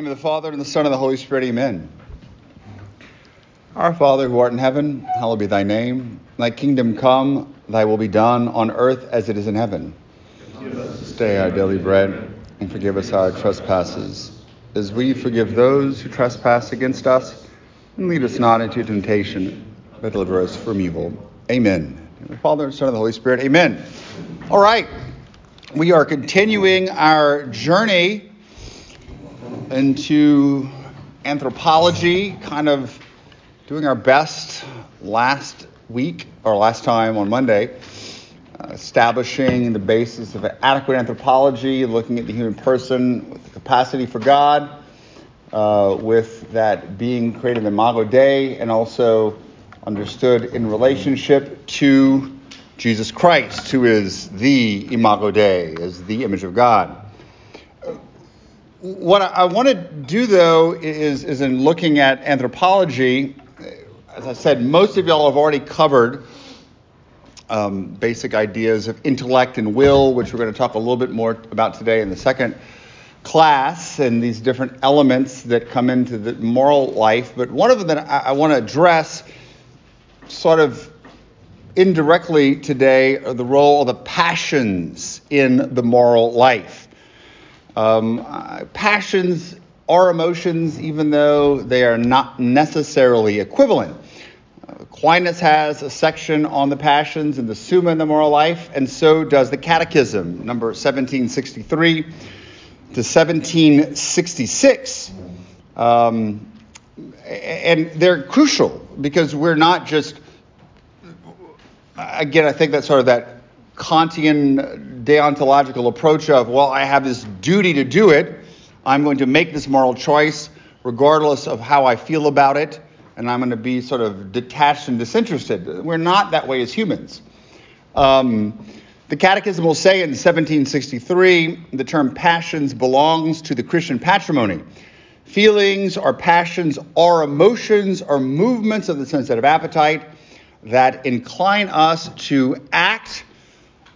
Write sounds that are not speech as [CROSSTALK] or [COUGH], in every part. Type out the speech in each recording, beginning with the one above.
name of the Father, and the Son, and the Holy Spirit, amen. Our Father, who art in heaven, hallowed be thy name. Thy kingdom come, thy will be done on earth as it is in heaven. Give us Stay our daily bread, and forgive us our trespasses, as we forgive those who trespass against us. And lead us not into temptation, but deliver us from evil. Amen. The Father, and Son, and the Holy Spirit, amen. All right. We are continuing our journey into anthropology, kind of doing our best last week or last time on Monday, uh, establishing the basis of adequate anthropology, looking at the human person with the capacity for God, uh, with that being created in the Imago Dei, and also understood in relationship to Jesus Christ, who is the Imago Dei, is the image of God. What I want to do, though, is, is in looking at anthropology, as I said, most of y'all have already covered um, basic ideas of intellect and will, which we're going to talk a little bit more about today in the second class, and these different elements that come into the moral life. But one of them that I, I want to address, sort of indirectly today, are the role of the passions in the moral life. Um, uh, passions are emotions, even though they are not necessarily equivalent. Aquinas has a section on the passions in the Summa in the Moral Life, and so does the Catechism, number 1763 to 1766. Um, and they're crucial because we're not just, again, I think that's sort of that Kantian deontological approach of, well, I have this duty to do it. I'm going to make this moral choice regardless of how I feel about it, and I'm going to be sort of detached and disinterested. We're not that way as humans. Um, the Catechism will say in 1763 the term passions belongs to the Christian patrimony. Feelings or passions are emotions or movements of the sensitive appetite that incline us to act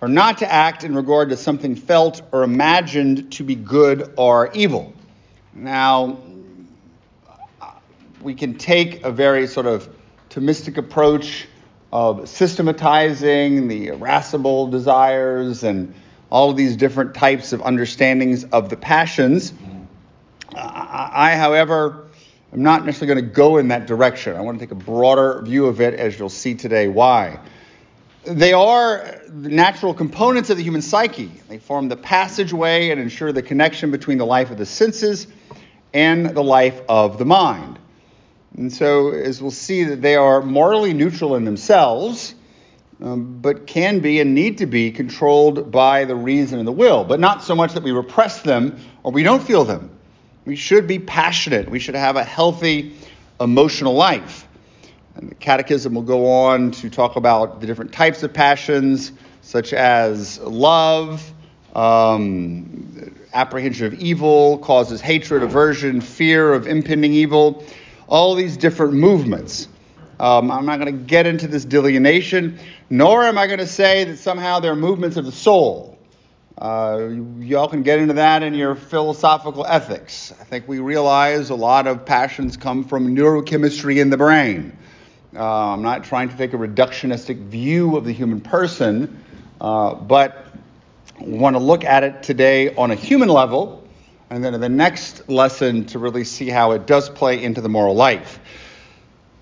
or not to act in regard to something felt or imagined to be good or evil. Now, we can take a very sort of Thomistic approach of systematizing the irascible desires and all of these different types of understandings of the passions. I, however, am not necessarily going to go in that direction. I want to take a broader view of it, as you'll see today why. They are natural components of the human psyche. They form the passageway and ensure the connection between the life of the senses and the life of the mind. And so, as we'll see, that they are morally neutral in themselves, um, but can be and need to be controlled by the reason and the will, but not so much that we repress them or we don't feel them. We should be passionate. We should have a healthy emotional life. And the Catechism will go on to talk about the different types of passions, such as love, um, apprehension of evil, causes hatred, aversion, fear of impending evil, all these different movements. Um, I'm not going to get into this delineation, nor am I going to say that somehow they're movements of the soul. Uh, y'all can get into that in your philosophical ethics. I think we realize a lot of passions come from neurochemistry in the brain. Uh, I'm not trying to take a reductionistic view of the human person, uh, but want to look at it today on a human level, and then in the next lesson to really see how it does play into the moral life.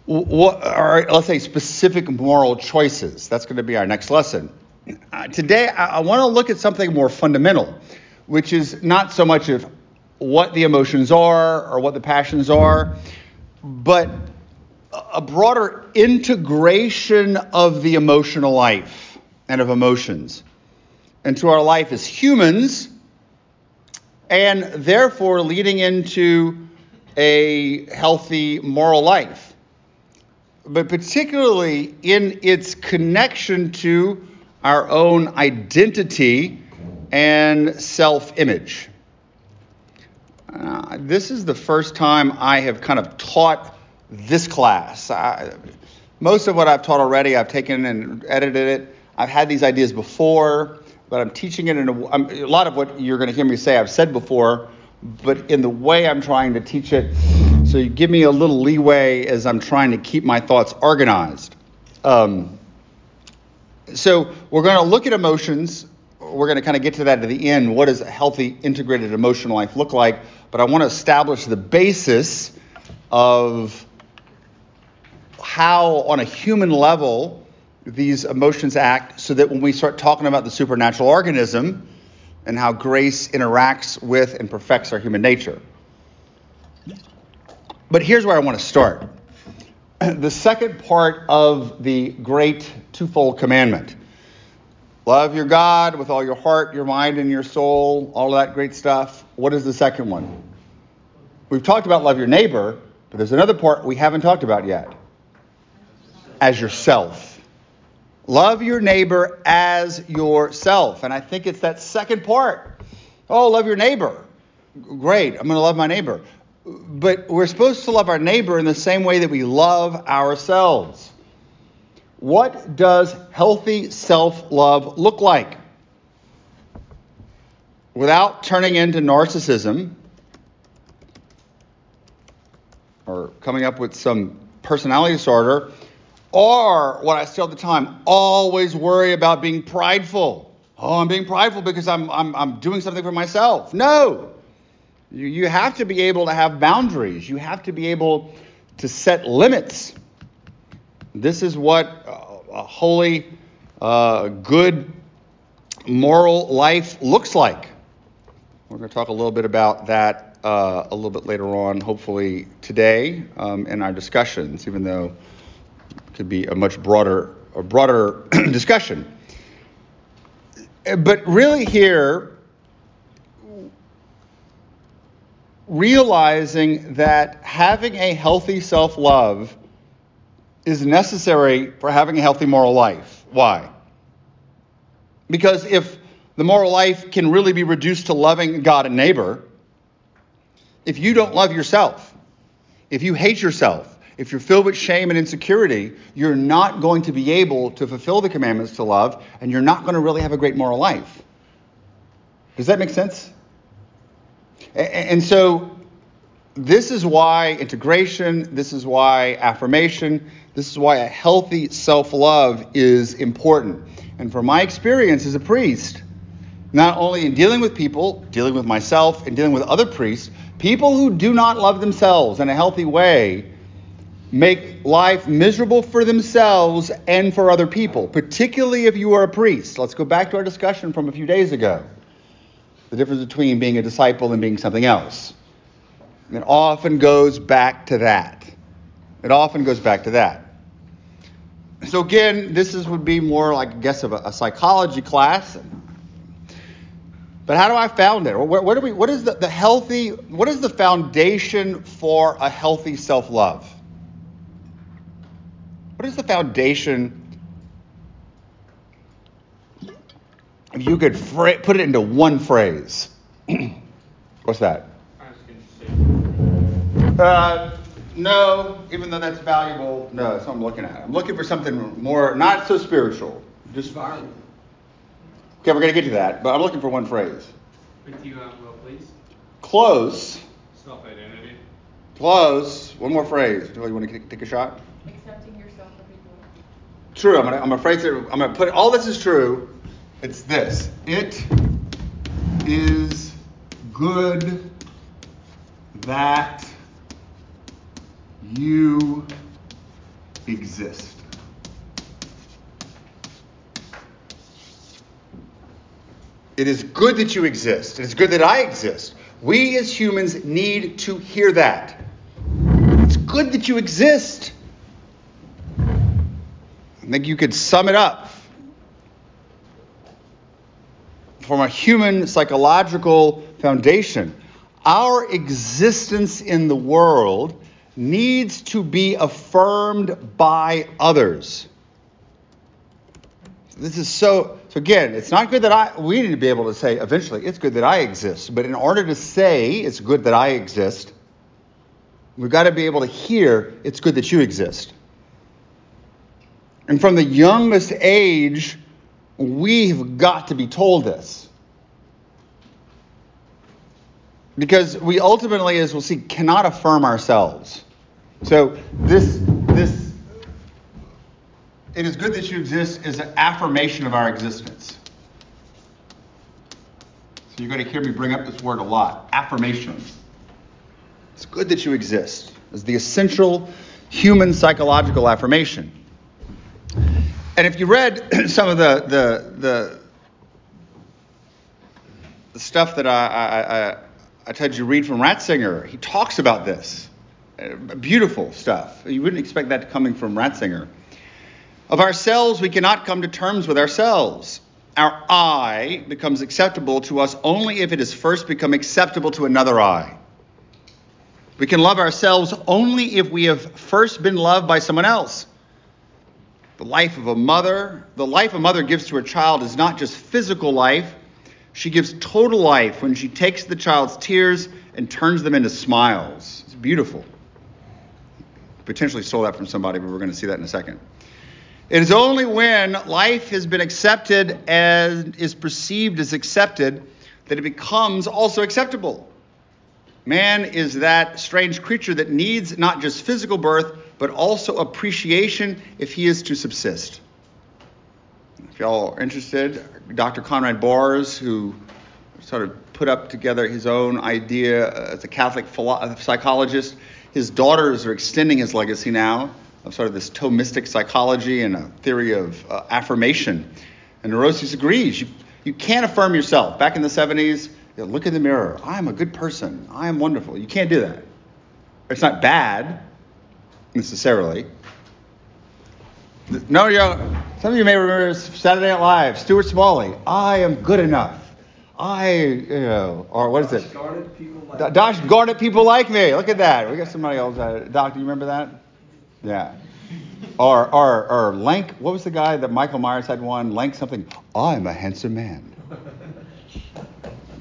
What are, let's say, specific moral choices? That's going to be our next lesson. Uh, today, I, I want to look at something more fundamental, which is not so much of what the emotions are or what the passions are, but a broader integration of the emotional life and of emotions into our life as humans, and therefore leading into a healthy moral life. But particularly in its connection to our own identity and self image. Uh, this is the first time I have kind of taught this class. I, most of what I've taught already, I've taken and edited it. I've had these ideas before, but I'm teaching it in a, I'm, a lot of what you're going to hear me say, I've said before but in the way I'm trying to teach it. So you give me a little leeway as I'm trying to keep my thoughts organized. Um, so we're going to look at emotions. We're going to kind of get to that at the end. What does a healthy, integrated emotional life look like? But I want to establish the basis of how, on a human level, these emotions act so that when we start talking about the supernatural organism and how grace interacts with and perfects our human nature. But here's where I want to start. [CLEARS THROAT] The second part of the great twofold commandment love your God with all your heart, your mind, and your soul, all that great stuff. What is the second one? We've talked about love your neighbor, but there's another part we haven't talked about yet as yourself. Love your neighbor as yourself. And I think it's that second part. Oh, love your neighbor. Great, I'm going to love my neighbor. But we're supposed to love our neighbor in the same way that we love ourselves. What does healthy self love look like? Without turning into narcissism or coming up with some personality disorder, or what I say all the time, always worry about being prideful. Oh, I'm being prideful because I'm, I'm, I'm doing something for myself. No. You, you have to be able to have boundaries. You have to be able to set limits. This is what a holy, uh, good, moral life looks like. We're going to talk a little bit about that uh, a little bit later on, hopefully today um, in our discussions, even though could be a much broader, a broader [CLEARS THROAT] discussion. But really, here, realizing that having a healthy self love is necessary for having a healthy moral life. Why? Because if the moral life can really be reduced to loving God and neighbor, if you don't love yourself, if you hate yourself, if you're filled with shame and insecurity, you're not going to be able to fulfill the commandments to love, and you're not going to really have a great moral life. Does that make sense? And so, this is why integration, this is why affirmation, this is why a healthy self love is important. And from my experience as a priest, not only in dealing with people, dealing with myself, and dealing with other priests, people who do not love themselves in a healthy way make life miserable for themselves and for other people, particularly if you are a priest. Let's go back to our discussion from a few days ago the difference between being a disciple and being something else. It often goes back to that. It often goes back to that. So again, this is, would be more like I guess of a, a psychology class. But how do I found it? We, what is the, the healthy? What is the foundation for a healthy self-love? What is the foundation? If you could fra- put it into one phrase, [CLEARS THROAT] what's that? Uh, no, even though that's valuable, no, that's what I'm looking at. I'm looking for something more, not so spiritual. Just Okay, we're going to get to that, but I'm looking for one phrase. With you, um, well, please. Close. Self identity. Close. One more phrase. Do you want to take a shot? True. I'm gonna, I'm afraid to. I'm gonna put all this is true. It's this. It is good that you exist. It is good that you exist. It is good that I exist. We as humans need to hear that. It's good that you exist. I think you could sum it up from a human psychological foundation. Our existence in the world needs to be affirmed by others. This is so, so again, it's not good that I, we need to be able to say eventually, it's good that I exist. But in order to say it's good that I exist, we've got to be able to hear it's good that you exist. And from the youngest age, we've got to be told this. because we ultimately, as we'll see, cannot affirm ourselves. So this this it is good that you exist is an affirmation of our existence. So you're going to hear me bring up this word a lot. Affirmation. It's good that you exist. Is the essential human psychological affirmation. And if you read [CLEARS THROAT] some of the the the, the stuff that I, I, I, I told you read from Ratzinger, he talks about this. Uh, beautiful stuff. You wouldn't expect that coming from Ratzinger. Of ourselves, we cannot come to terms with ourselves. Our I becomes acceptable to us only if it has first become acceptable to another I. We can love ourselves only if we have first been loved by someone else. The life of a mother, the life a mother gives to her child is not just physical life. She gives total life when she takes the child's tears and turns them into smiles. It's beautiful. Potentially stole that from somebody, but we're going to see that in a second. It is only when life has been accepted and is perceived as accepted that it becomes also acceptable. Man is that strange creature that needs not just physical birth, but also appreciation if he is to subsist. If y'all are interested, Dr. Conrad Baars, who sort of put up together his own idea as a Catholic philo- psychologist, his daughters are extending his legacy now of sort of this Thomistic psychology and a theory of uh, affirmation. And Neurosis agrees. You, you can't affirm yourself. Back in the 70s, you know, look in the mirror. I am a good person. I am wonderful. You can't do that. It's not bad necessarily. No, you some of you may remember Saturday Night Live, Stuart Smalley. I am good enough. I, you know, or what is it? Guarded people like Dosh guarded people like me. Look at that. We got somebody else. Uh, Doc, do you remember that? Yeah. Or, or, or Lank, what was the guy that Michael Myers had one? Lank something. I'm a handsome man.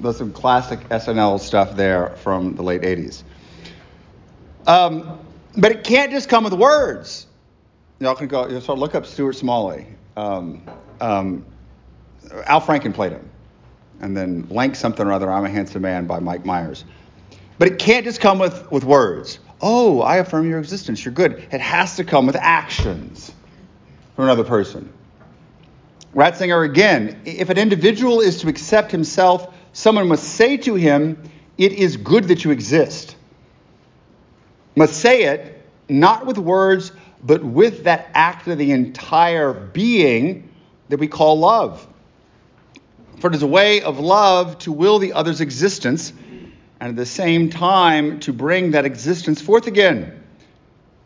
There's some classic SNL stuff there from the late 80s. Um, but it can't just come with words. Y'all can go, look up Stuart Smalley. Um, um, Al Franken played him. And then Lank something or other, I'm a Handsome Man by Mike Myers. But it can't just come with, with words. Oh, I affirm your existence. You're good. It has to come with actions from another person. Ratzinger again, if an individual is to accept himself someone must say to him, It is good that you exist. Must say it not with words, but with that act of the entire being that we call love. For it is a way of love to will the other's existence and at the same time to bring that existence forth again.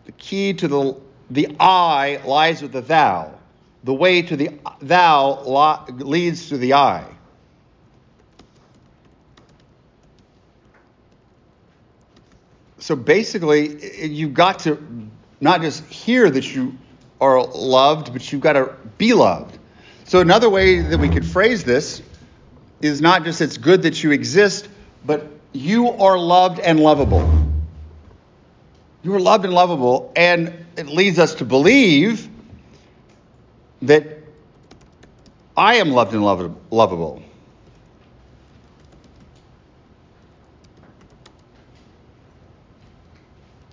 The key to the, the I lies with the thou. The way to the thou leads to the I. so basically, you've got to not just hear that you are loved, but you've got to be loved. So another way that we could phrase this is not just it's good that you exist, but you are loved and lovable. You are loved and lovable, and it leads us to believe that I am loved and lovable.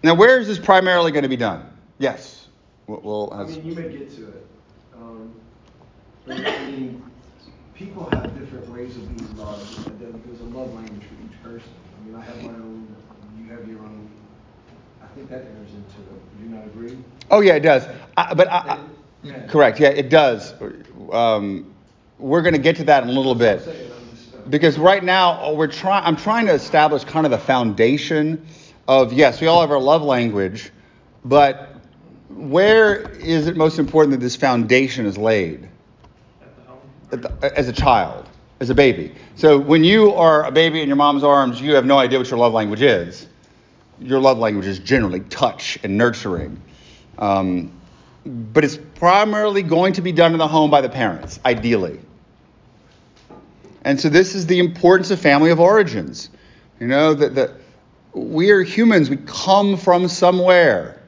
Now, where is this primarily going to be done? Yes. We'll, we'll I mean, you may get to it. Um, but, I mean, people have different ways of being loved. There's a love language for each person. I mean, I have my own. You have your own. I think that enters into it. Do you not agree? Oh yeah, it does. I, but I, yeah. correct. Yeah, it does. Um, we're going to get to that in a little bit because right now we're trying. I'm trying to establish kind of the foundation of yes, we all have our love language, but where is it most important that this foundation is laid? The, as a child, as a baby. So when you are a baby in your mom's arms, you have no idea what your love language is. Your love language is generally touch and nurturing. Um, but it's primarily going to be done in the home by the parents, ideally. And so this is the importance of family of origins. You know, that the, we are humans. We come from somewhere.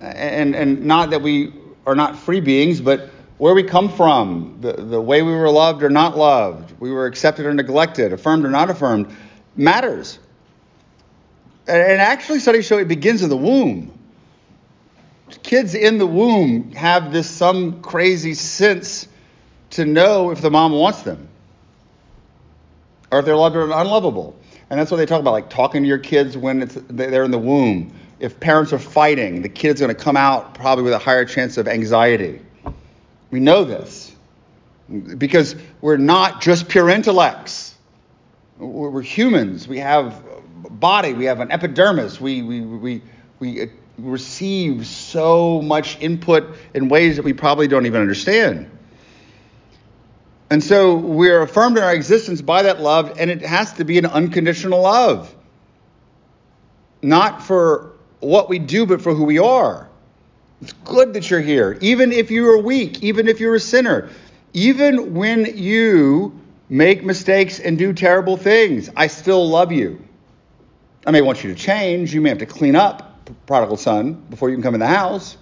And, and not that we are not free beings, but where we come from, the, the way we were loved or not loved, we were accepted or neglected, affirmed or not affirmed, matters. And actually, studies show it begins in the womb. Kids in the womb have this some crazy sense to know if the mom wants them or if they're loved or unlovable. And that's what they talk about, like talking to your kids when it's, they're in the womb. If parents are fighting, the kid's going to come out probably with a higher chance of anxiety. We know this because we're not just pure intellects. We're humans. We have a body. We have an epidermis. We, we, we, uh, we receive so much input in ways that we probably don't even understand. And so we're affirmed in our existence by that love, and it has to be an unconditional love. Not for what we do, but for who we are. It's good that you're here, even if you are weak, even if you're a sinner, even when you make mistakes and do terrible things. I still love you. I may want you to change. You may have to clean up, prodigal son, before you can come in the house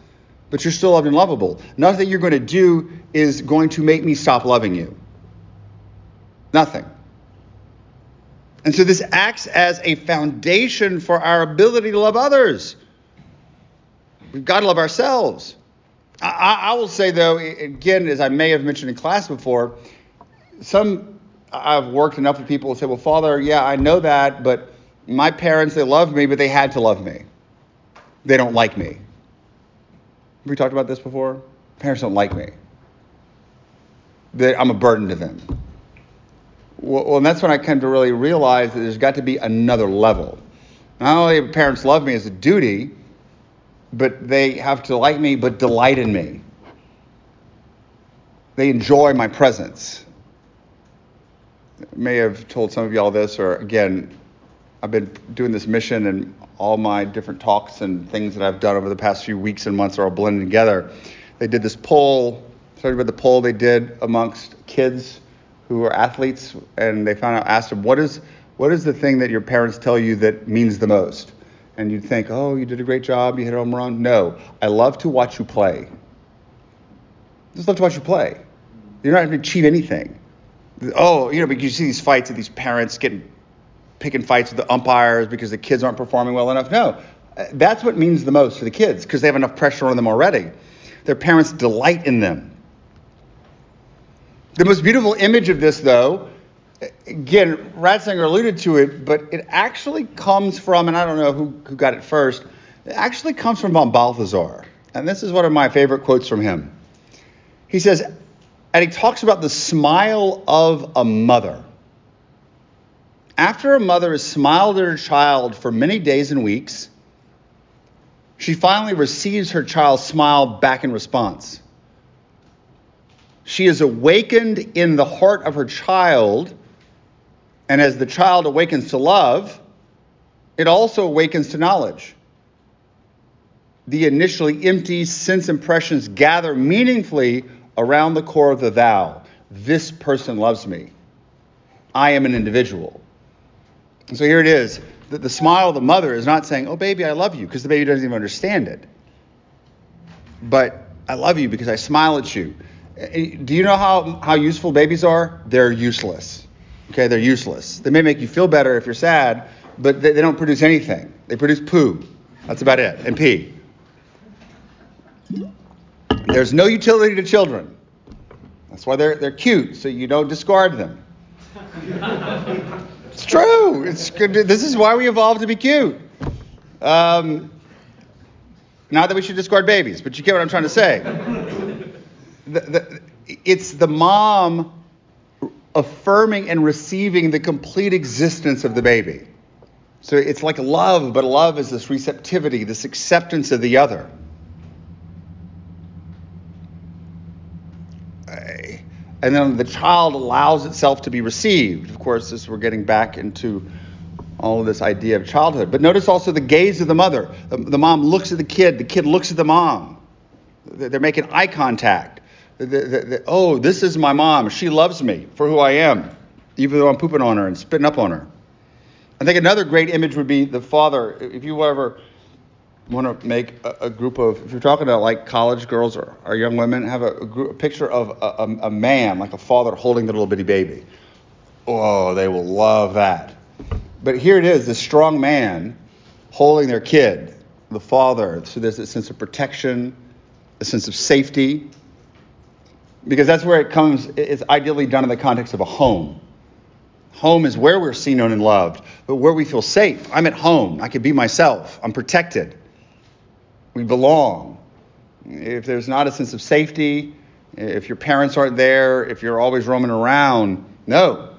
but you're still loved and lovable. Nothing you're going to do is going to make me stop loving you. Nothing. And so this acts as a foundation for our ability to love others. We've got to love ourselves. I, I will say, though, again, as I may have mentioned in class before, some I've worked enough with people who say, well, Father, yeah, I know that, but my parents, they loved me, but they had to love me. They don't like me. We talked about this before? Parents don't like me. I'm a burden to them. Well, and that's when I came to really realize that there's got to be another level. Not only parents love me as a duty, but they have to like me, but delight in me. They enjoy my presence. I may have told some of y'all this, or again, I've been doing this mission and all my different talks and things that I've done over the past few weeks and months are all blended together. They did this poll, started with the poll they did amongst kids who are athletes, and they found out, asked them, what is, what is the thing that your parents tell you that means the most? And you'd think, oh, you did a great job, you hit a home run. No, I love to watch you play. Just love to watch you play. You're not going to achieve anything. Oh, you know, because you see these fights of these parents getting picking fights with the umpires because the kids aren't performing well enough. No, that's what means the most to the kids because they have enough pressure on them already. Their parents delight in them. The most beautiful image of this, though, again, Ratzinger alluded to it, but it actually comes from, and I don't know who, who got it first, it actually comes from von Balthasar. And this is one of my favorite quotes from him. He says, and he talks about the smile of a mother. After a mother has smiled at her child for many days and weeks, she finally receives her child's smile back in response. She is awakened in the heart of her child, and as the child awakens to love, it also awakens to knowledge. The initially empty sense impressions gather meaningfully around the core of the thou. This person loves me. I am an individual. And so here it is. The, the smile of the mother is not saying, Oh, baby, I love you, because the baby doesn't even understand it. But I love you because I smile at you. Do you know how, how useful babies are? They're useless. Okay, they're useless. They may make you feel better if you're sad, but they, they don't produce anything. They produce poo. That's about it, and pee. There's no utility to children. That's why they're, they're cute, so you don't discard them. [LAUGHS] True. It's good. This is why we evolved to be cute. Um, not that we should discard babies, but you get what I'm trying to say. The, the, it's the mom affirming and receiving the complete existence of the baby. So it's like love, but love is this receptivity, this acceptance of the other. And then the child allows itself to be received. Of course, this we're getting back into all of this idea of childhood. But notice also the gaze of the mother. The, the mom looks at the kid, the kid looks at the mom. They're making eye contact. The, the, oh, this is my mom. She loves me for who I am, even though I'm pooping on her and spitting up on her. I think another great image would be the father. If you ever want to make a, a, group of, if you're talking to like college girls or, or young women, have a, a, group, a picture of a, a, man, like a father holding the little bitty baby. Oh, they will love that. But here it is, this strong man holding their kid, the father. So there's a sense of protection, a sense of safety, because that's where it comes. It's ideally done in the context of a home. Home is where we're seen, known, and loved, but where we feel safe. I'm at home. I can be myself. I'm protected. We belong. If there's not a sense of safety, if your parents aren't there, if you're always roaming around, no.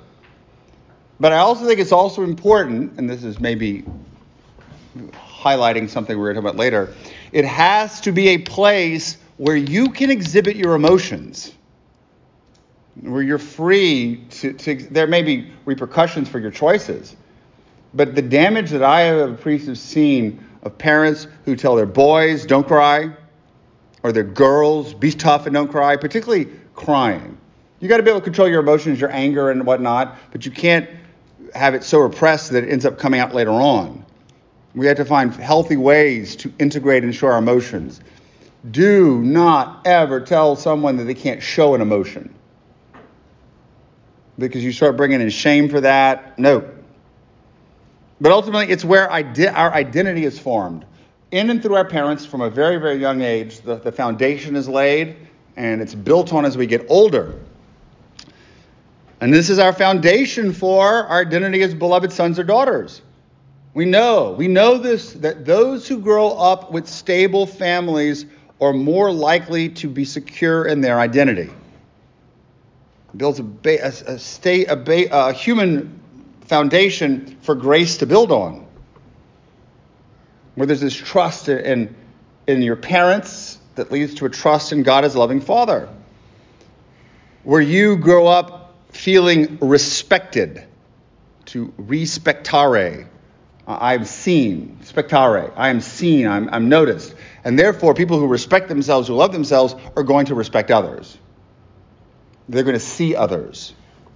But I also think it's also important, and this is maybe highlighting something we're going to talk about later, it has to be a place where you can exhibit your emotions where you're free to, to, there may be repercussions for your choices but the damage that i have priests have seen of parents who tell their boys don't cry or their girls be tough and don't cry particularly crying you got to be able to control your emotions your anger and whatnot but you can't have it so repressed that it ends up coming out later on we have to find healthy ways to integrate and show our emotions do not ever tell someone that they can't show an emotion because you start bringing in shame for that. No. But ultimately, it's where ide- our identity is formed. In and through our parents from a very, very young age, the, the foundation is laid and it's built on as we get older. And this is our foundation for our identity as beloved sons or daughters. We know, we know this, that those who grow up with stable families are more likely to be secure in their identity builds a, ba- a, a state, a, ba- a human foundation for grace to build on. Where there's this trust in, in your parents that leads to a trust in God as a loving Father. Where you grow up feeling respected, to respectare. I'm seen, spectare. I am seen, I'm, I'm noticed. And therefore, people who respect themselves, who love themselves, are going to respect others. They're going to see others.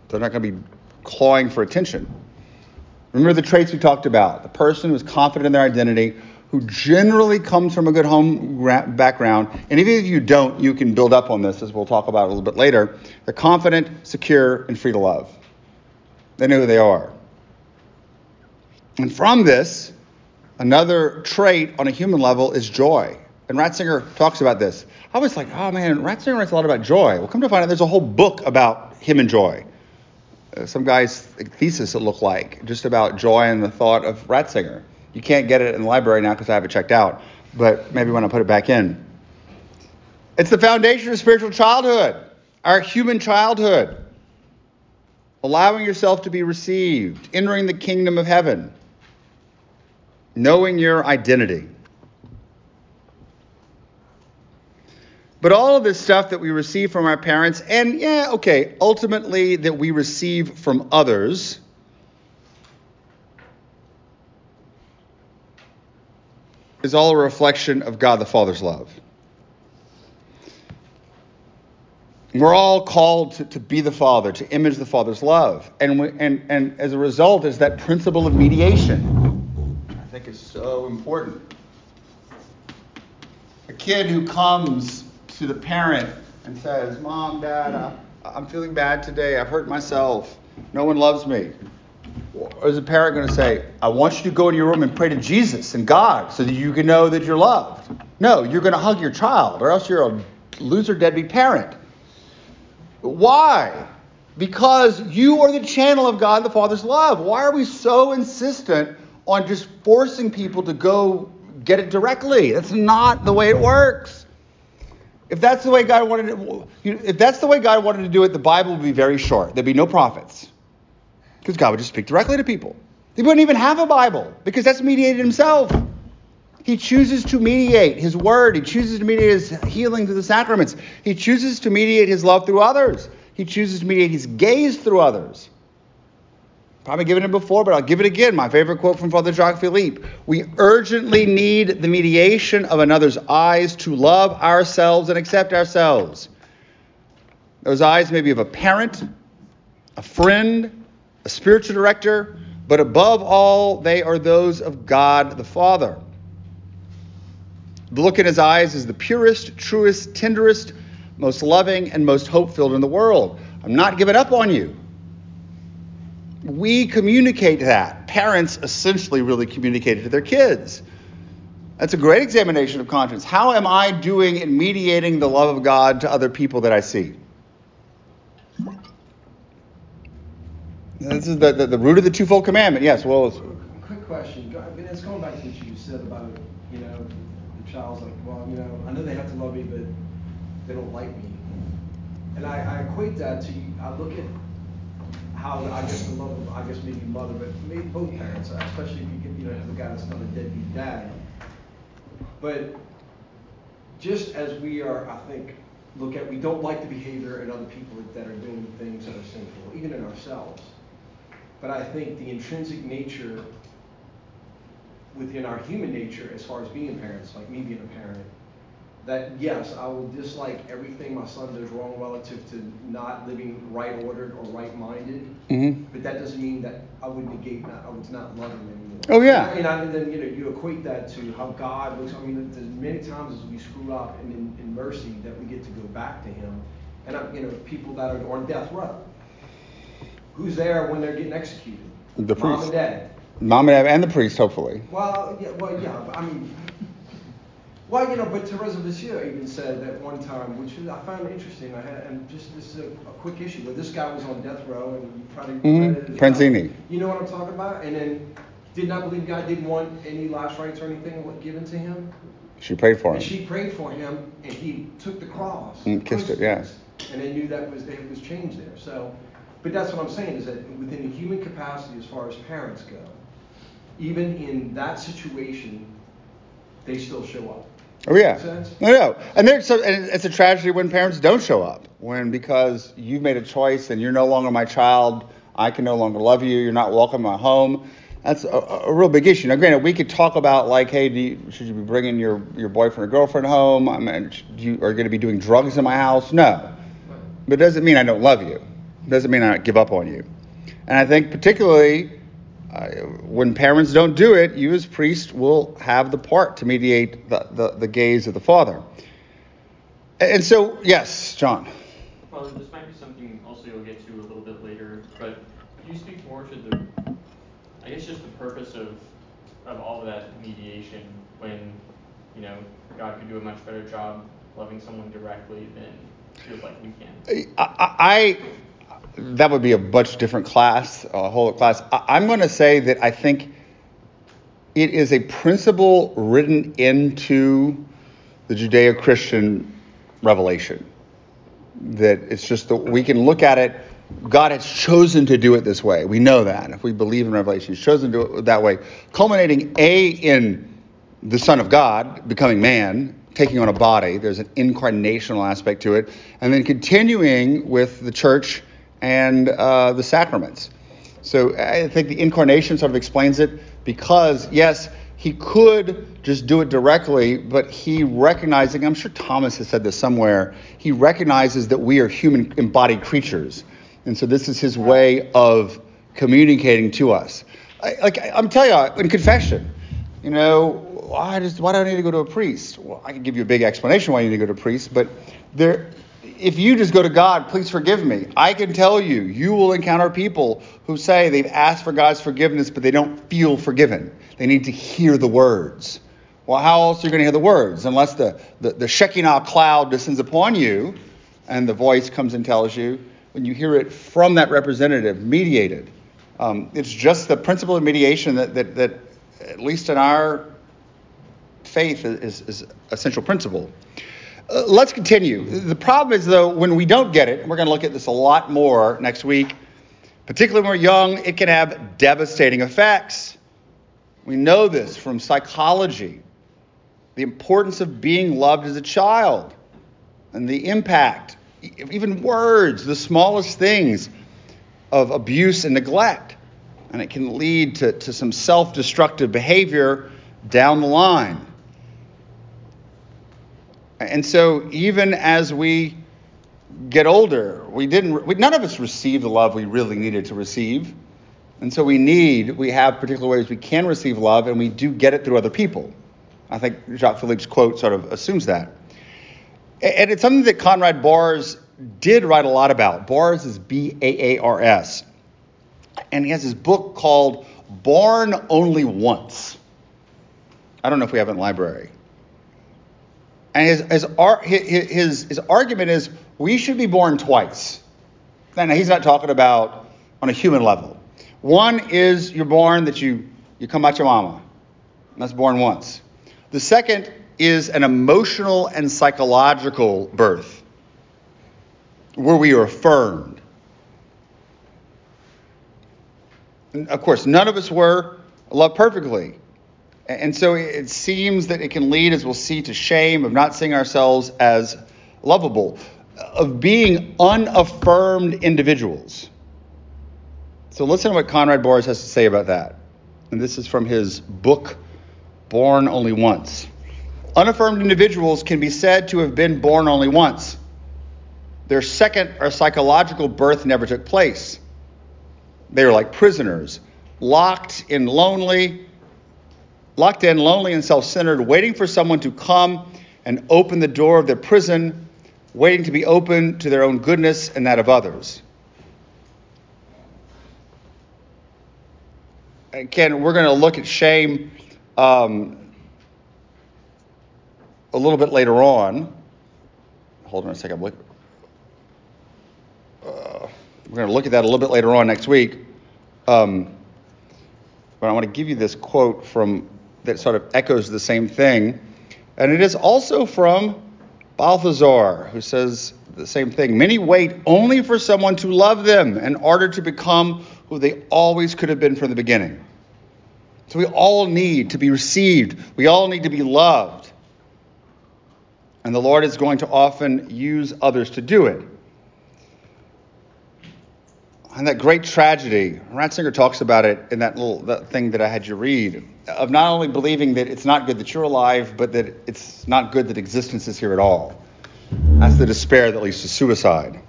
They're not going to be clawing for attention. Remember the traits we talked about. The person who is confident in their identity, who generally comes from a good home background, and even if you don't, you can build up on this, as we'll talk about a little bit later. They're confident, secure, and free to love. They know who they are. And from this, another trait on a human level is joy. And Ratzinger talks about this. I was like, oh man, Ratzinger writes a lot about joy. Well, come to find out, there's a whole book about him and joy. Some guy's thesis it looked like just about joy and the thought of Ratzinger. You can't get it in the library now because I have it checked out, but maybe when I put it back in. It's the foundation of spiritual childhood, our human childhood. Allowing yourself to be received, entering the kingdom of heaven, knowing your identity. But all of this stuff that we receive from our parents, and yeah, okay, ultimately that we receive from others, is all a reflection of God the Father's love. We're all called to, to be the Father, to image the Father's love. And, we, and, and as a result, is that principle of mediation. I think is so important. A kid who comes to the parent and says, Mom, Dad, I'm feeling bad today. I've hurt myself. No one loves me. Or is a parent going to say, I want you to go into your room and pray to Jesus and God so that you can know that you're loved? No, you're going to hug your child, or else you're a loser, deadbeat parent. Why? Because you are the channel of God the Father's love. Why are we so insistent on just forcing people to go get it directly? That's not the way it works. If that's the way God wanted it, if that's the way God wanted to do it, the Bible would be very short. There'd be no prophets. Because God would just speak directly to people. He wouldn't even have a Bible because that's mediated himself. He chooses to mediate his word. He chooses to mediate his healing through the sacraments. He chooses to mediate his love through others. He chooses to mediate his gaze through others. Probably given it before, but I'll give it again. My favorite quote from Father Jacques Philippe We urgently need the mediation of another's eyes to love ourselves and accept ourselves. Those eyes may be of a parent, a friend, a spiritual director, but above all, they are those of God the Father. The look in his eyes is the purest, truest, tenderest, most loving, and most hope filled in the world. I'm not giving up on you we communicate that. parents essentially really communicated to their kids. That's a great examination of conscience. How am I doing in mediating the love of God to other people that I see? This is the, the, the root of the twofold commandment. Yes, well, quick question. I mean, it's going back to what you said about, you know, the child's like, well, you know, I know they have to love me, but they don't like me. And I, I equate that to, I look at how, I guess the love of, I guess maybe mother, but maybe both parents, especially if you get, you know, have a guy that's not a deadbeat dad. But just as we are, I think, look at, we don't like the behavior in other people that are doing things that are sinful, even in ourselves. But I think the intrinsic nature within our human nature, as far as being parents, like me being a parent, that yes, I will dislike everything my son does wrong relative to not living right ordered or right minded. Mm-hmm. But that doesn't mean that I would negate not I would not love him anymore. Oh yeah. And, I, and then you know you equate that to how God looks. I mean, there's many times as we screw up and in, in mercy that we get to go back to Him. And I'm, you know people that are on death row. Who's there when they're getting executed? The priest. Mom and dad. Mom and dad and the priest, hopefully. Well, yeah, well, yeah. I mean, well, you know, but Teresa of Lisieux even said at one time, which I found interesting. I had, and just this is a, a quick issue, but this guy was on death row, and you probably mm-hmm. Franzini. You know what I'm talking about? And then did not believe God didn't want any last rites or anything given to him. She prayed for him. And she prayed for him, and he took the cross. And kissed it, yeah. And they knew that was there was change there. So, but that's what I'm saying is that within the human capacity, as far as parents go, even in that situation, they still show up. Oh yeah, no, no, and there's so, and it's a tragedy when parents don't show up. When because you've made a choice and you're no longer my child, I can no longer love you. You're not welcome in my home. That's a, a real big issue. Now, granted, we could talk about like, hey, you, should you be bringing your, your boyfriend or girlfriend home? I mean, you are going to be doing drugs in my house? No, but it doesn't mean I don't love you. It doesn't mean I give up on you. And I think particularly uh, when parents don't do it, you as priest will have the part to mediate the, the, the gaze of the father. And so, yes, John. Well, this might be something also you'll get to a little bit later, but can you speak more to the, I guess, just the purpose of, of all of that mediation when, you know, God could do a much better job loving someone directly than feels like we can? I, I that would be a much different class, a whole class. I, am going to say that I think it is a principle written into the Judeo-Christian revelation that it's just that we can look at it. God has chosen to do it this way. We know that. If we believe in Revelation, He's chosen to do it that way, culminating a in the Son of God becoming man, taking on a body. There's an incarnational aspect to it, and then continuing with the church and uh, the sacraments. So I think the incarnation sort of explains it because, yes, he could just do it directly, but he recognizing, I'm sure Thomas has said this somewhere, he recognizes that we are human embodied creatures. And so this is his way of communicating to us. I, like I'm telling you, in confession, you know, why, why do I need to go to a priest? Well, I can give you a big explanation why you need to go to a priest, but there, if you just go to God, please forgive me, I can tell you, you will encounter people who say they've asked for God's forgiveness, but they don't feel forgiven. They need to hear the words. Well, how else are you going to hear the words? Unless the, the, the Shekinah cloud descends upon you and the voice comes and tells you, when you hear it from that representative, mediated. Um, it's just the principle of mediation that, that, that, at least in our faith, is, is central principle. Uh, let's continue. The problem is, though, when we don't get it, and we're going to look at this a lot more next week, particularly when we're young, it can have devastating effects. We know this from psychology the importance of being loved as a child and the impact, even words, the smallest things of abuse and neglect. And it can lead to, to some self destructive behavior down the line. And so even as we get older, we didn't we, none of us received the love we really needed to receive. And so we need, we have particular ways we can receive love, and we do get it through other people. I think Jacques Philippe's quote sort of assumes that. And it's something that Conrad Baars did write a lot about. Baars is B A A R S. And he has this book called born only once. I don't know if we have it in library. And his, his, his, his argument is we should be born twice. Now, he's not talking about on a human level. One is you're born that you, you come out your mama. That's born once. The second is an emotional and psychological birth where we are affirmed. And of course, none of us were loved perfectly. And so it seems that it can lead, as we'll see, to shame of not seeing ourselves as lovable, of being unaffirmed individuals. So listen to what Conrad Baars has to say about that. And this is from his book, Born Only Once. Unaffirmed individuals can be said to have been born only once. Their second or psychological birth never took place. They are like prisoners, locked in lonely, locked in, lonely, and self centered, waiting for someone to come and open the door of their prison, waiting to be open to their own goodness and that of others. Again, we're going to look at shame um, a little bit later on. Hold on a second. Look. Uh, we're going to look at that a little bit later on next week. Um, but I want to give you this quote from that sort of echoes the same thing. And it is also from Balthasar, who says the same thing. Many wait only for someone to love them in order to become who they always could have been from the beginning. So we all need to be received, we all need to be loved. And the Lord is going to often use others to do it. And that great tragedy, Ratzinger talks about it in that little that thing that I had you read, of not only believing that it's not good that you're alive, but that it's not good that existence is here at all. That's the despair that leads to suicide.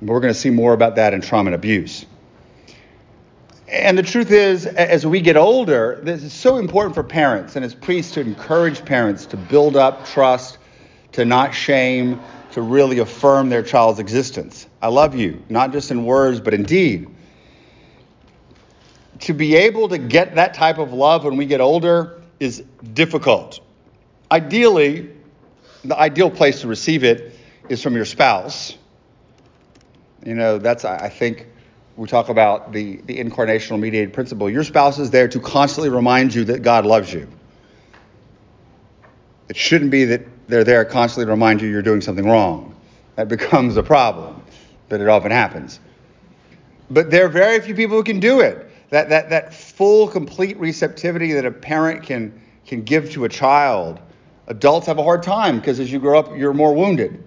And we're going to see more about that in trauma and abuse. And the truth is, as we get older, this is so important for parents and as priests to encourage parents to build up trust, to not shame, to really affirm their child's existence. I love you, not just in words, but in deed. To be able to get that type of love when we get older is difficult. Ideally, the ideal place to receive it is from your spouse. You know, that's, I think, we talk about the, the incarnational mediated principle. Your spouse is there to constantly remind you that God loves you. It shouldn't be that they're there constantly to remind you you're doing something wrong. That becomes a problem, but it often happens. But there are very few people who can do it. That, that, that full, complete receptivity that a parent can, can give to a child. Adults have a hard time because as you grow up, you're more wounded.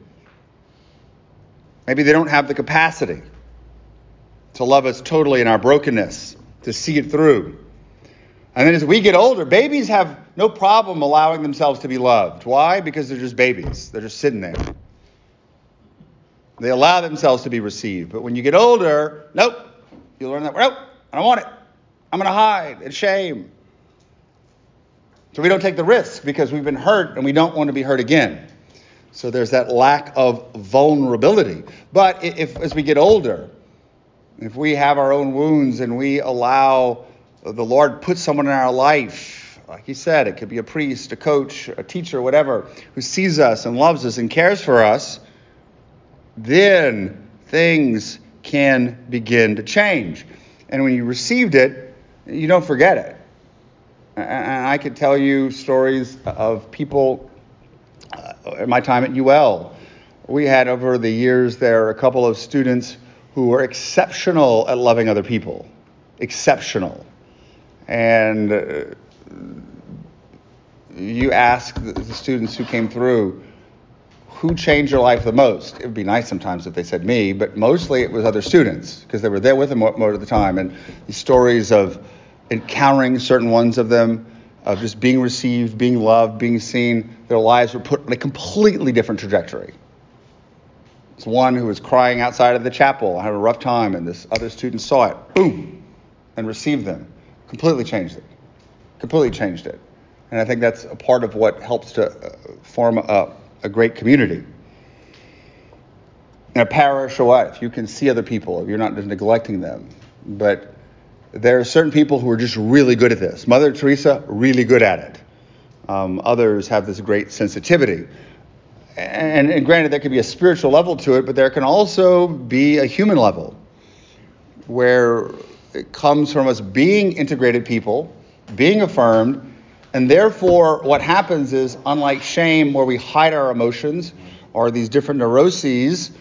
Maybe they don't have the capacity to love us totally in our brokenness, to see it through. And then as we get older, babies have no problem allowing themselves to be loved. Why? Because they're just babies. They're just sitting there. They allow themselves to be received. But when you get older, nope. You learn that, nope, I don't want it. I'm going to hide. It's shame. So we don't take the risk because we've been hurt and we don't want to be hurt again. So there's that lack of vulnerability. But if, as we get older, if we have our own wounds and we allow the Lord put someone in our life, like he said, it could be a priest, a coach, a teacher, whatever, who sees us and loves us and cares for us, then things can begin to change. And when you received it, you don't forget it. And I could tell you stories of people uh, in my time at UL. We had over the years there a couple of students who were exceptional at loving other people. Exceptional. And uh, you ask the students who came through, who changed your life the most? It would be nice sometimes if they said me, but mostly it was other students because they were there with them most of the time. And the stories of encountering certain ones of them, of just being received, being loved, being seen, their lives were put on a completely different trajectory. It's one who was crying outside of the chapel, had a rough time, and this other student saw it, boom, and received them completely changed it. Completely changed it. And I think that's a part of what helps to uh, form a, a great community. In a parish or what, you can see other people, you're not just neglecting them. But There are certain people who are just really good at this. Mother Teresa, really good at it. Um, others have this great sensitivity. And, and granted, there could be a spiritual level to it, but there can also be a human level where it comes from us being integrated people, being affirmed, and therefore what happens is, unlike shame, where we hide our emotions or these different neuroses,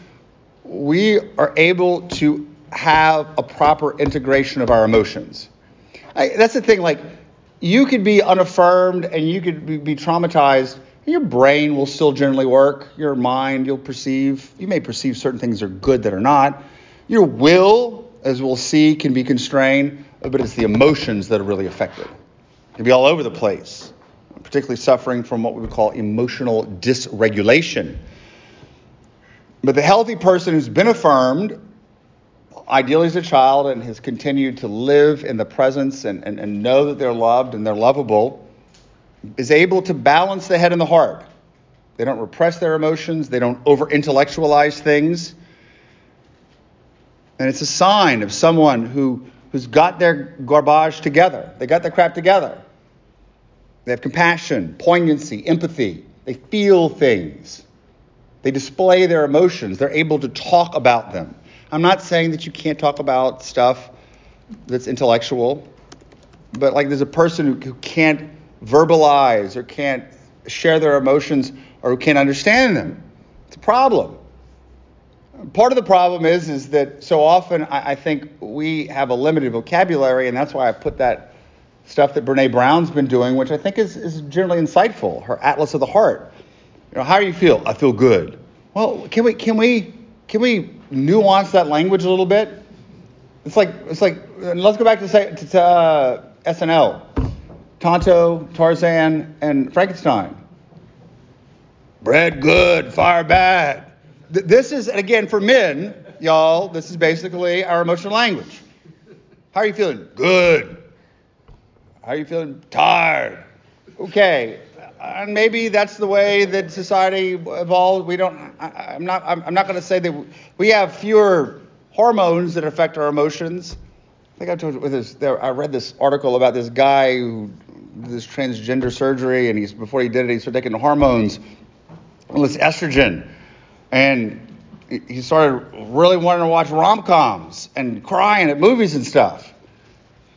we are able to have a proper integration of our emotions. I, that's the thing, like, you could be unaffirmed and you could be, be traumatized. Your brain will still generally work. Your mind, you'll perceive. You may perceive certain things are good that are not. Your will, as we'll see, can be constrained, but it's the emotions that are really affected. It can be all over the place, particularly suffering from what we would call emotional dysregulation. But the healthy person who's been affirmed, ideally as a child, and has continued to live in the presence and, and, and know that they're loved and they're lovable, is able to balance the head and the heart. They don't repress their emotions, they don't over intellectualize things. And it's a sign of someone who, who's got their garbage together. They got their crap together. They have compassion, poignancy, empathy. They feel things. They display their emotions. They're able to talk about them. I'm not saying that you can't talk about stuff that's intellectual, but like there's a person who, who can't verbalize or can't share their emotions or who can't understand them. It's a problem. Part of the problem is is that so often I, I think we have a limited vocabulary, and that's why I put that stuff that Brene Brown's been doing, which I think is, is generally insightful. Her Atlas of the Heart. You know, how do you feel? I feel good. Well, can we can we can we nuance that language a little bit? It's like it's like let's go back to say to, to uh, SNL, Tonto, Tarzan, and Frankenstein. Bread good, fire bad. Th- This is again for men, y'all. This is basically our emotional language. How are you feeling? Good. How are you feeling? Tired. Okay. And maybe that's the way that society evolved. We don't. I, I'm not. I'm, I'm not going to say that we have fewer hormones that affect our emotions. I think I told you this. There, I read this article about this guy who did this transgender surgery, and he's before he did it, he started taking hormones, well, it's estrogen, and he- started really wanting to watch rom coms and crying at movies and stuff.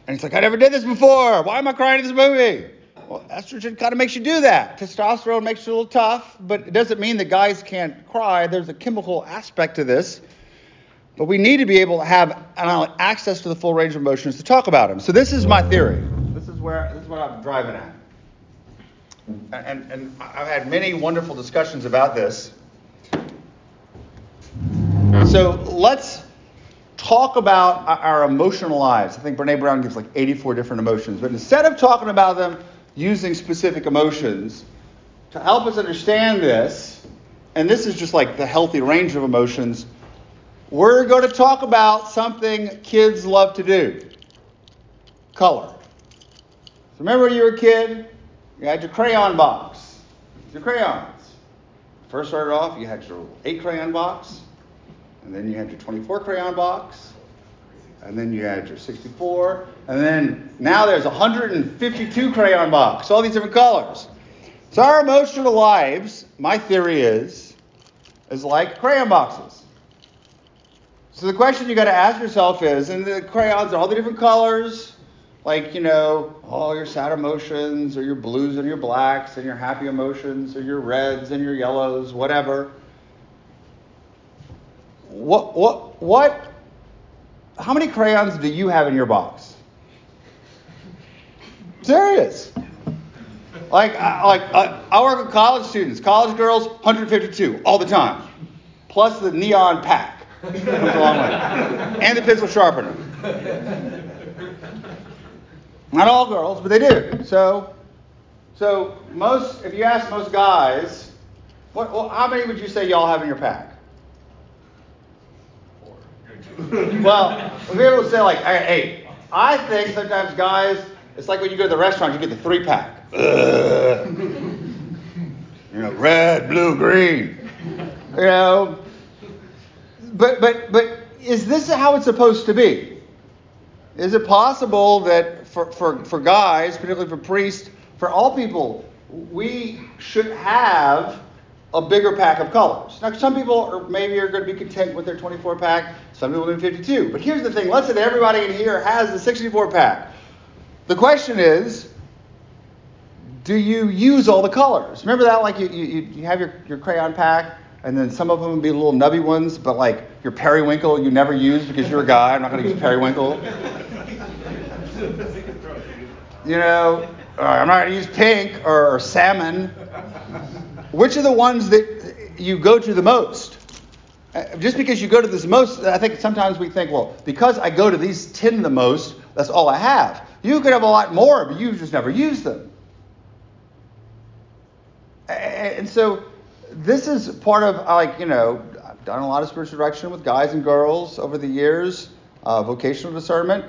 And he's like, I never did this before. Why am I crying at this movie? Well, estrogen kind of makes you do that. Testosterone makes you a little tough, but it doesn't mean that guys can't cry. There's a chemical aspect to this. But we need to be able to have uh, access to the full range of emotions to talk about them. So this is my theory. This is where this is what I'm driving at. And, and I've had many wonderful discussions about this. So let's talk about our- emotional lives. I think Brene Brown gives like 84 different emotions. But instead of talking about them using specific emotions, to help us understand this, and this is just like the healthy range of emotions, we're going to talk about something kids love to do color. So remember when you were a kid, you had your crayon box, your crayons. First started off, you had your eight crayon box, and then you had your 24 crayon box, and then you had your 64, and then now there's 152 crayon box, all these different colors. So our emotional lives, my theory is, is like crayon boxes. So the question you got to ask yourself is, and the crayons are all the different colors, like you know, all your sad emotions, or your blues and your blacks, and your happy emotions, or your reds and your yellows, whatever. What what what? How many crayons do you have in your box? Serious. Like, I- like uh, I work with college students, college girls, 152 all the time, plus the neon pack and the pencil sharpener. Not all girls, but they do. So, so most, if you ask most guys, what, well, how many would you say y'all have in your pack? [LAUGHS] Well, be able to say like, hey, I think sometimes guys, it's like when you go to the restaurant, you get the three pack. [LAUGHS] You know, red, blue, green. You know, but but but is this how it's supposed to be? Is it possible that for, for, for guys, particularly for priests, for all people, we should have a bigger pack of colors? Now, some people are, maybe are going to be content with their 24 pack, some people need 52. But here's the thing let's say that everybody in here has the 64 pack. The question is, do you use all the colors? Remember that? Like you, you, you have your, your crayon pack, and then some of them would be little nubby ones, but like your periwinkle you never use because you're a guy. I'm not going to use periwinkle. You know, uh, I'm not going to use pink or, or salmon. Which are the ones that you go to the most? Uh, just because you go to this most, I think sometimes we think, well, because I go to these 10 the most, that's all I have. You could have a lot more, but you just never use them. And so this is part of like you know I've done a lot of spiritual direction with guys and girls over the years, uh, vocational discernment.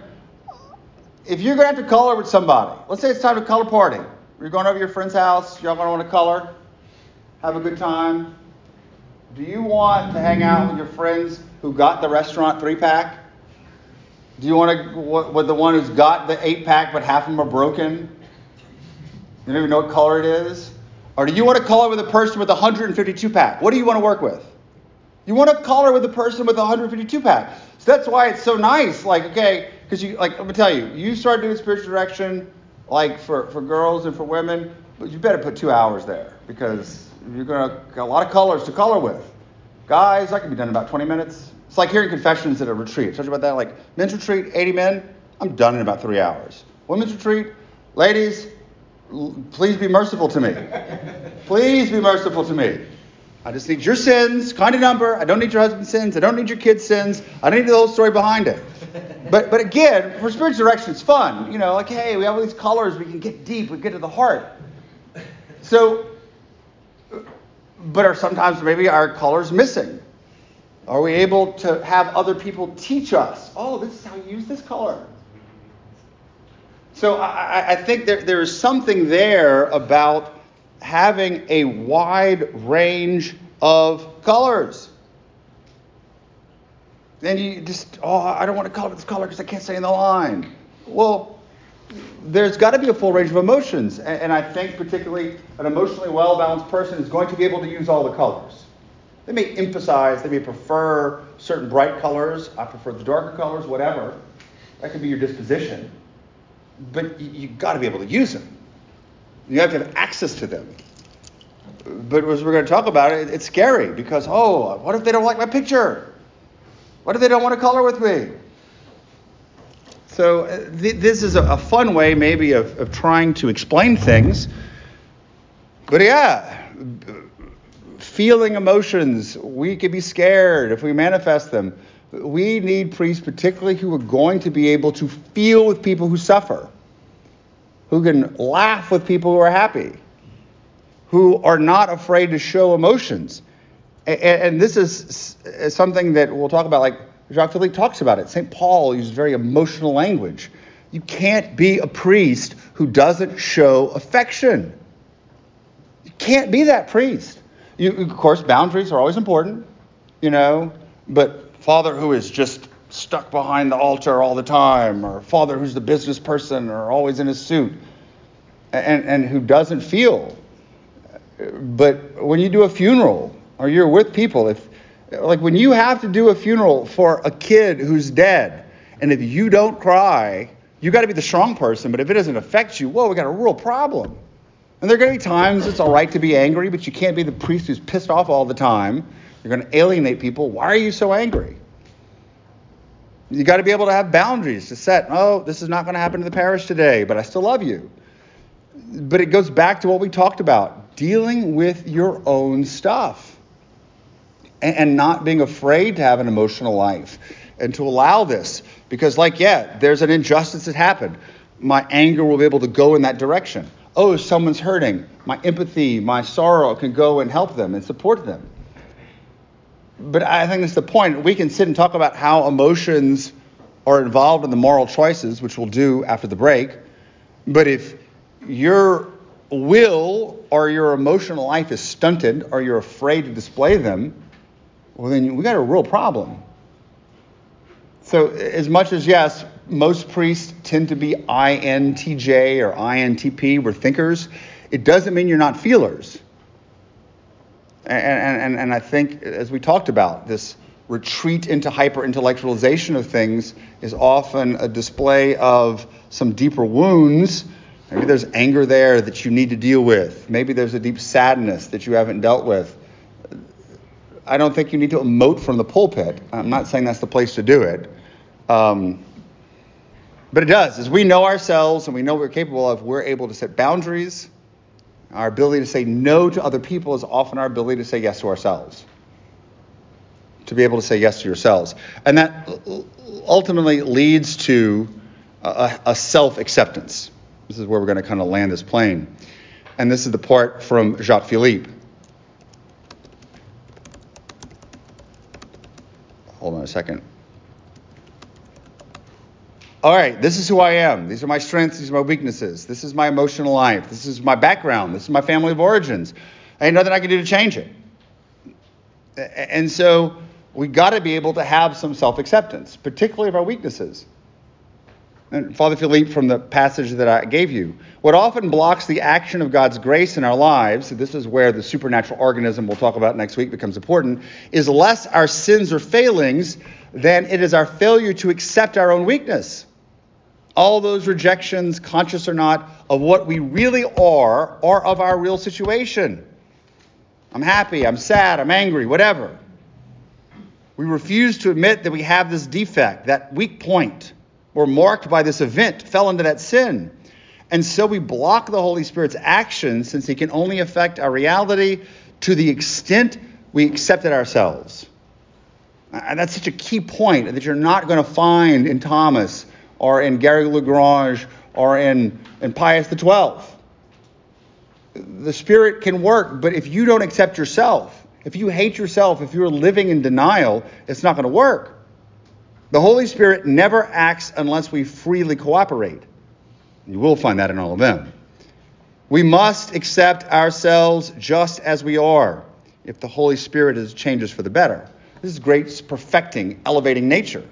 If you're gonna have to color with somebody, let's say it's time to color party. You're going over to your friend's house. Y'all gonna want to color, have a good time. Do you want to hang out with your friends who got the restaurant three pack? Do you want to with the one who's got the eight pack but half of them are broken? You don't even know what color it is. Or do you want to color with a person with a 152 pack? What do you want to work with? You want to color with a person with a 152 pack. So that's why it's so nice. Like, okay, because you, like, I'm gonna tell you, you start doing spiritual direction, like for, for girls and for women, but you better put two hours there because you're gonna got a lot of colors to color with. Guys, that can be done in about 20 minutes. It's like hearing confessions at a retreat. Talk about that. Like men's retreat, 80 men, I'm done in about three hours. Women's retreat, ladies, please be merciful to me. [LAUGHS] Please be merciful to me. I just need your sins, kind of number. I don't need your husband's sins. I don't need your kids' sins. I don't need the whole story behind it. But but again, for spiritual direction, it's fun. You know, like hey, we have all these colors. We can get deep. We get to the heart. So, but are sometimes maybe our colors missing? Are we able to have other people teach us? Oh, this is how you use this color. So I, I think there, there is something there about having a wide range of colors. Then you just, oh, I don't want to color this color because I can't stay in the line. Well, there's got to be a full range of emotions. And, and I think, particularly, an emotionally well balanced person is going to be able to use all the colors. They may emphasize, they may prefer certain bright colors. I prefer the darker colors, whatever. That could be your disposition but you, have got to be able to use them. You have to have access to them. But as we're going to talk about it, it's scary because, oh, what if they don't like my picture? What if they don't want to color with me? So uh, th- this is a, a, fun way, maybe, of, of trying to explain things. But yeah, feeling emotions, we could be scared if we manifest them we need priests, particularly who are going to be able to feel with people who suffer, who can laugh with people who are happy, who are not afraid to show emotions. And, and this is something that we'll talk about, like Jacques Philippe talks about it. St. Paul uses very emotional language. You can't be a priest who doesn't show affection. You can't be that priest. You, of course, boundaries are always important, you know, but father who is just stuck behind the altar all the time, or father who's the business person or always in his suit, and, and who doesn't feel. But when you do a funeral or you're with people, if like when you have to do a funeral for a kid who's dead, and if you don't cry, you got to be the strong person. But if it doesn't affect you, whoa, we got a real problem. And there are going to be times it's all right to be angry, but you can't be the priest who's pissed off all the time you're going to alienate people. Why are you so angry? You got to be able to have boundaries to set, oh, this is not going to happen to the parish today, but I still love you. But it goes back to what we talked about dealing with your own stuff and, and not being afraid to have an emotional life and to allow this. Because, like, yeah, there's an injustice that happened. My anger will be able to go in that direction. Oh, someone's hurting. My empathy, my sorrow can go and help them and support them but I think that's the point. We can sit and talk about how emotions are involved in the moral choices, which we'll do after the break. But if your will or your emotional life is stunted or you're afraid to display them, well, then we got a real problem. So, as much as, yes, most priests tend to be INTJ or INTP, we're thinkers. It doesn't mean you're not feelers. And, and, and I think, as we talked about, this retreat into hyper intellectualization of things is often a display of some deeper wounds. Maybe there's anger there that you need to deal with. Maybe there's a deep sadness that you haven't dealt with. I don't think you need to emote from the pulpit. I'm not saying that's the place to do it. Um, but it does. As we know ourselves and we know what we're capable of, we're able to set boundaries. Our ability to say no to other people is often our ability to say yes to ourselves. To be able to say yes to yourselves. And that ultimately leads to a, a self acceptance. This is where we're going to kind of land this plane. And this is the part from Jacques Philippe. Hold on a second. All right, this is who I am. These are my strengths. These are my weaknesses. This is my emotional life. This is my background. This is my family of origins. Ain't nothing I can do to change it. And so we got to be able to have some self acceptance, particularly of our weaknesses. Father Philippe, from the passage that I gave you, what often blocks the action of God's grace in our lives, this is where the supernatural organism we'll talk about next week becomes important, is less our sins or failings than it is our failure to accept our own weakness. All those rejections, conscious or not, of what we really are, or of our real situation. I'm happy, I'm sad, I'm angry, whatever. We refuse to admit that we have this defect, that weak point were marked by this event, fell into that sin. And so we block the Holy Spirit's action since he can only affect our reality to the extent we accept it ourselves. And that's such a key point that you're not going to find in Thomas or in Garrigou-Lagrange or in, in Pius XII. The Spirit can work, but if you don't accept yourself, if you hate yourself, if you're living in denial, it's not going to work. The Holy Spirit never acts unless we freely cooperate. You will find that in all of them. We must accept ourselves just as we are if the Holy Spirit is changes for the better. This is great perfecting, elevating nature.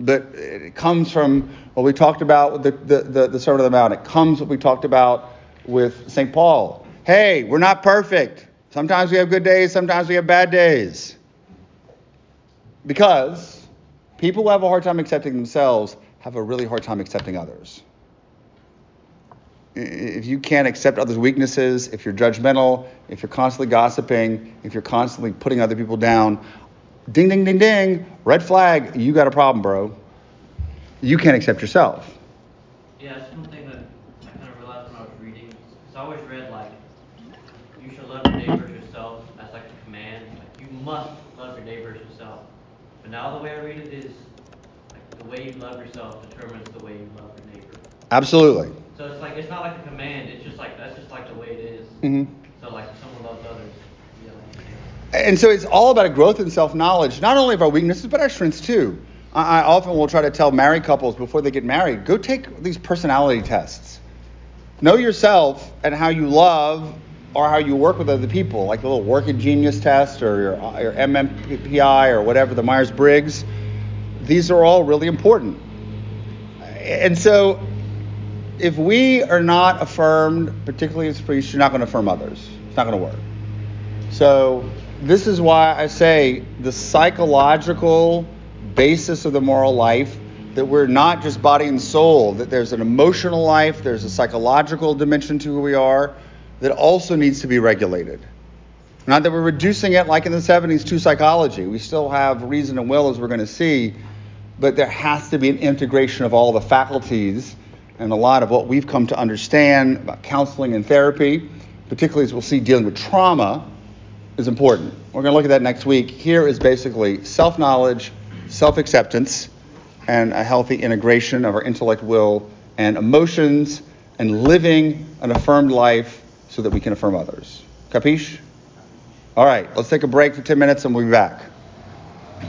But it comes from what we talked about with the, the, the, the Sermon on the Mount. It comes what we talked about with St. Paul. Hey, we're not perfect. Sometimes we have good days, sometimes we have bad days. Because people who have a hard time accepting themselves have a really hard time accepting others. If you can't accept others' weaknesses, if you're judgmental, if you're constantly gossiping, if you're constantly putting other people down, ding, ding, ding, ding, red flag, you got a problem, bro. You can't accept yourself. Yeah, that's one thing that I kind of realized when I was reading. Because I always read, like, you should love your neighbor as yourself as, like, a command. Like, you must love your neighbor as yourself. But now the way I read it is like the way you love yourself determines the way you love your neighbor. Absolutely. So it's like it's not like a command. It's just like that's just like the way it is. Mm-hmm. So like if someone loves others, yeah. And so it's all about a growth in self knowledge, not only of our weaknesses, but our strengths too. I, I often will try to tell married couples before they get married go take these personality tests. Know yourself and how you love or how you work with other people, like the little working genius test or your, your MMPI or whatever, the Myers Briggs. These are all really important. And so, if we are not affirmed, particularly as priests, you're not going to affirm others. It's not going to work. So, this is why I say the psychological basis of the moral life that we're not just body and soul, that there's an emotional life, there's a psychological dimension to who we are that also needs to be regulated. Not that we're reducing it like in the 70s to psychology. We still have reason and will, as we're going to see, but there has to be an integration of all the faculties and a lot of what we've come to understand about counseling and therapy, particularly as we'll see dealing with trauma, is important. We're going to look at that next week. Here is basically self knowledge, self acceptance, and a healthy integration of our intellect, will, and emotions, and living an affirmed life so that we can affirm others. Capiche? All right, let's take a break for 10 minutes and we'll be back.